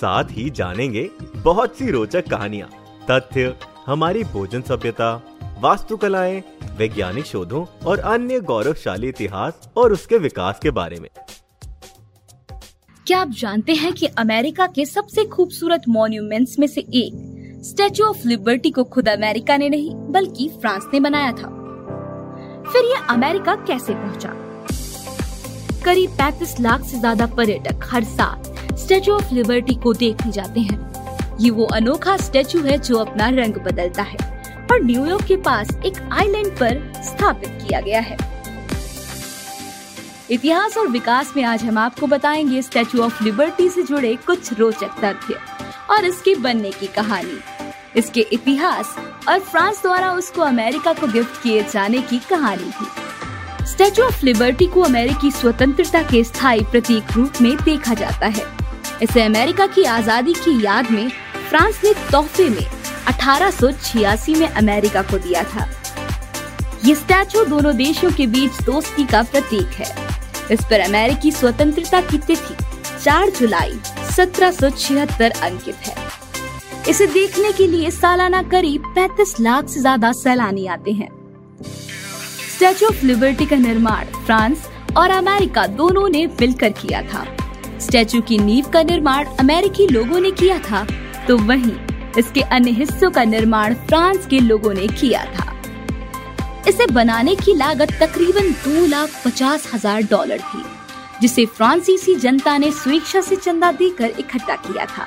साथ ही जानेंगे बहुत सी रोचक कहानियाँ, तथ्य, हमारी भोजन सभ्यता, वास्तुकलाएँ, वैज्ञानिक शोधों और अन्य गौरवशाली इतिहास और उसके विकास के बारे में क्या आप जानते हैं कि अमेरिका के सबसे खूबसूरत मॉन्यूमेंट्स में से एक स्टेचू ऑफ़ लिबर्टी को खुद अमेरिका ने नहीं, बल्कि फ्रांस ने बनाया था फिर ये अमेरिका कैसे पहुँचा? करीब 35 लाख से ज़्यादा पर्यटक हर साल स्टेचू ऑफ़ लिबर्टी को देखने जाते हैं। ये वो अनोखा स्टेचू है जो अपना रंग बदलता है और न्यूयॉर्क के पास एक आइलैंड पर स्थापित किया गया है। इतिहास और विकास में आज हम आपको बताएँगे स्टेचू ऑफ़ लिबर्टी से जुड़े कुछ रोचक तथ्य और इसके बनने की कहानी। इसके इतिहास और फ्रांस द्वारा उसको अमेरिका को गिफ्ट किए जाने की कहानी थी। स्टेचू ऑफ़ लिबर्टी को अमेरिकी स्वतंत्रता के स्थायी प्रतीक रूप में देखा जाता है। इसे अमेरिका की आज़ादी की याद में, फ्रांस ने तोहफे में 1886 में अमेरिका को दिया था। ये स्टैचू दोनों देशों के बीच दोस्ती का प्रतीक है। इस पर अमेरिकी स्वतंत्रता की तिथि 4 जुलाई 1776 अंकित है। इसे देखने के लिए सालाना करीब 35 लाख से ज़्यादा सैलानी आते हैं। स्टैचू ऑफ़ लिबर्टी का निर्माण फ्रांस और अमेरिका दोनों ने मिलकर किया था। स्टैचू की नींव का निर्माण अमेरिकी लोगों ने किया था तो वहीं इसके अन्य हिस्सों का निर्माण फ्रांस के लोगों ने किया था। इसे बनाने की लागत तकरीबन दो लाख पचास हज़ार डॉलर थी, जिसे फ्रांसीसी जनता ने स्वेच्छा से चंदा देकर इकट्ठा किया था।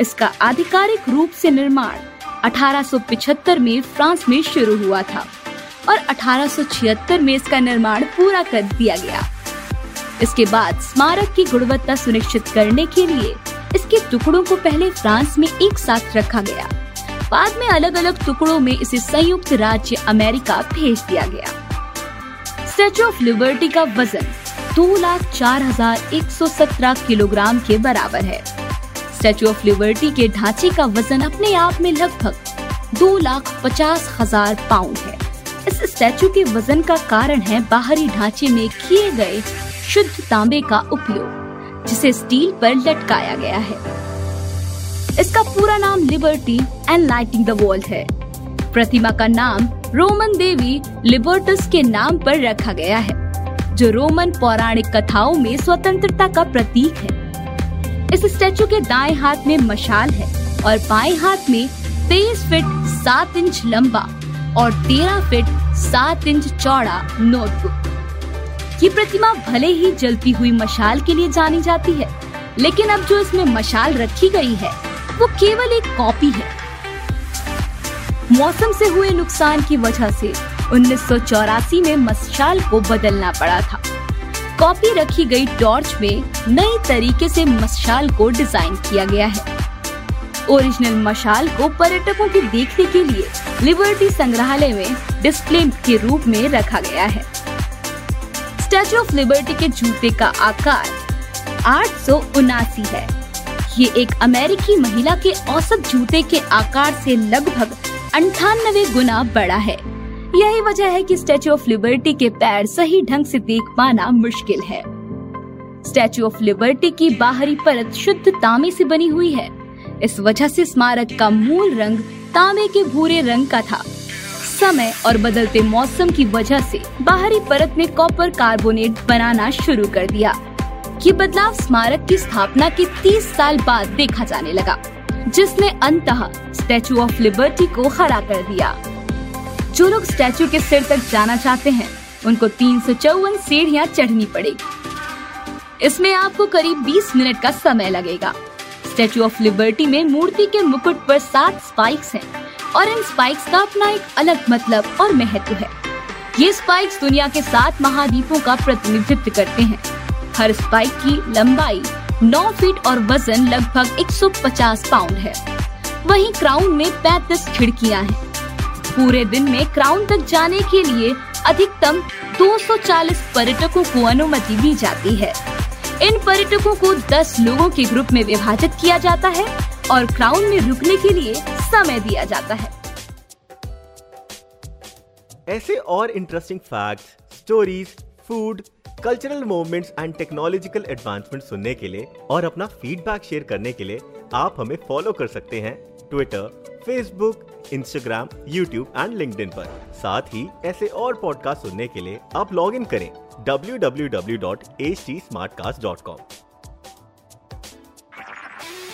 इसका आधिकारिक रूप से निर्माण 1875 में फ्रांस में शुरू हुआ था और 1876 में इसका निर्माण पूरा कर दिया गया। इसके बाद स्मारक की गुणवत्ता सुनिश्चित करने के लिए इसके टुकड़ों को पहले फ्रांस में एक साथ रखा गया। बाद में अलग अलग टुकड़ों में इसे संयुक्त राज्य अमेरिका भेज दिया गया। स्टेचू ऑफ़ लिबर्टी का वज़न दो लाख चार हज़ार एक सौ सत्रह किलोग्राम के बराबर है। स्टेचू ऑफ़ लिबर्टी के ढांचे का वज़न अपने आप में लगभग दो लाख पचास हज़ार पाउंड है। इस स्टैचू के वज़न का कारण है बाहरी ढांचे में किए गए शुद्ध तांबे का उपयोग, जिसे स्टील पर लटकाया गया है। इसका पूरा नाम liberty and lighting the world है। प्रतिमा का नाम रोमन देवी लिबर्टस के नाम पर रखा गया है, जो रोमन पौराणिक कथाओं में स्वतंत्रता का प्रतीक है। इस स्टैचू के दाएँ हाथ में मशाल है और बाएँ हाथ में तेईस फीट सात इंच लंबा और तेरह फीट सात इंच चौड़ा नोटबुक। ये प्रतिमा भले ही जलती हुई मशाल के लिए जानी जाती है, लेकिन अब जो इसमें मशाल रखी गई है, वो केवल एक कॉपी है। मौसम से हुए नुकसान की वजह से उन्नीस सौ चौरासी में मशाल को बदलना पड़ा था। कॉपी रखी गई टॉर्च में नई तरीके से मशाल को डिज़ाइन किया गया है। ओरिजिनल मशाल को पर्यटकों के देखने के लिए लिबर्टी संग्रहालय में डिस्प्ले के रूप में रखा गया है। स्टैचू ऑफ़ लिबर्टी के जूते का आकार आठ सौ उनासी है। ये एक अमेरिकी महिला के औसत जूते के आकार से लगभग अंठानवे गुना बड़ा है। यही वजह है कि स्टैचू ऑफ़ लिबर्टी के पैर सही ढंग से देख पाना मुश्किल है। स्टैचू ऑफ़ लिबर्टी की बाहरी परत शुद्ध तांबे से बनी हुई है। इस वजह से स्मारक का मूल रंग तांबे के भूरे रंग का था। समय और बदलते मौसम की वजह से बाहरी परत में कॉपर कार्बोनेट बनाना शुरू कर दिया। ये बदलाव स्मारक की स्थापना के 30 साल बाद देखा जाने लगा, जिसने अंतः स्टैचू ऑफ़ लिबर्टी को खड़ा कर दिया। जो लोग स्टैचू के सिर तक जाना चाहते हैं, उनको तीन सौ चौवन सीढ़ियाँ चढ़नी पड़ेगी। इसमें आपको करीब 20 मिनट का समय लगेगा। स्टैचू ऑफ़ लिबर्टी में मूर्ति के मुकुट पर सात स्पाइक्स हैं। और इन स्पाइक्स का अपना एक अलग मतलब और महत्व है। ये स्पाइक्स दुनिया के सात महाद्वीपों का प्रतिनिधित्व करते हैं। हर स्पाइक की लंबाई 9 फीट और वज़न लगभग 150 पाउंड है। वहीं क्राउन में 35 खिड़कियाँ हैं। पूरे दिन में क्राउन तक जाने के लिए अधिकतम 240 पर्यटकों को अनुमति दी जाती है। इन पर्यटकों को 10 लोगों के ग्रुप में विभाजित किया जाता है और क्राउन में रुकने के लिए समय दिया जाता है। ऐसे और interesting fact stories food cultural movements and technological advancement सुनने के लिए और अपना फीडबैक शेयर करने के लिए आप हमें फॉलो कर सकते हैं Twitter Facebook Instagram YouTube and link पर। साथ ही ऐसे और पॉडकास्ट सुनने के लिए आप लॉग इन करें www.htsmartcast.com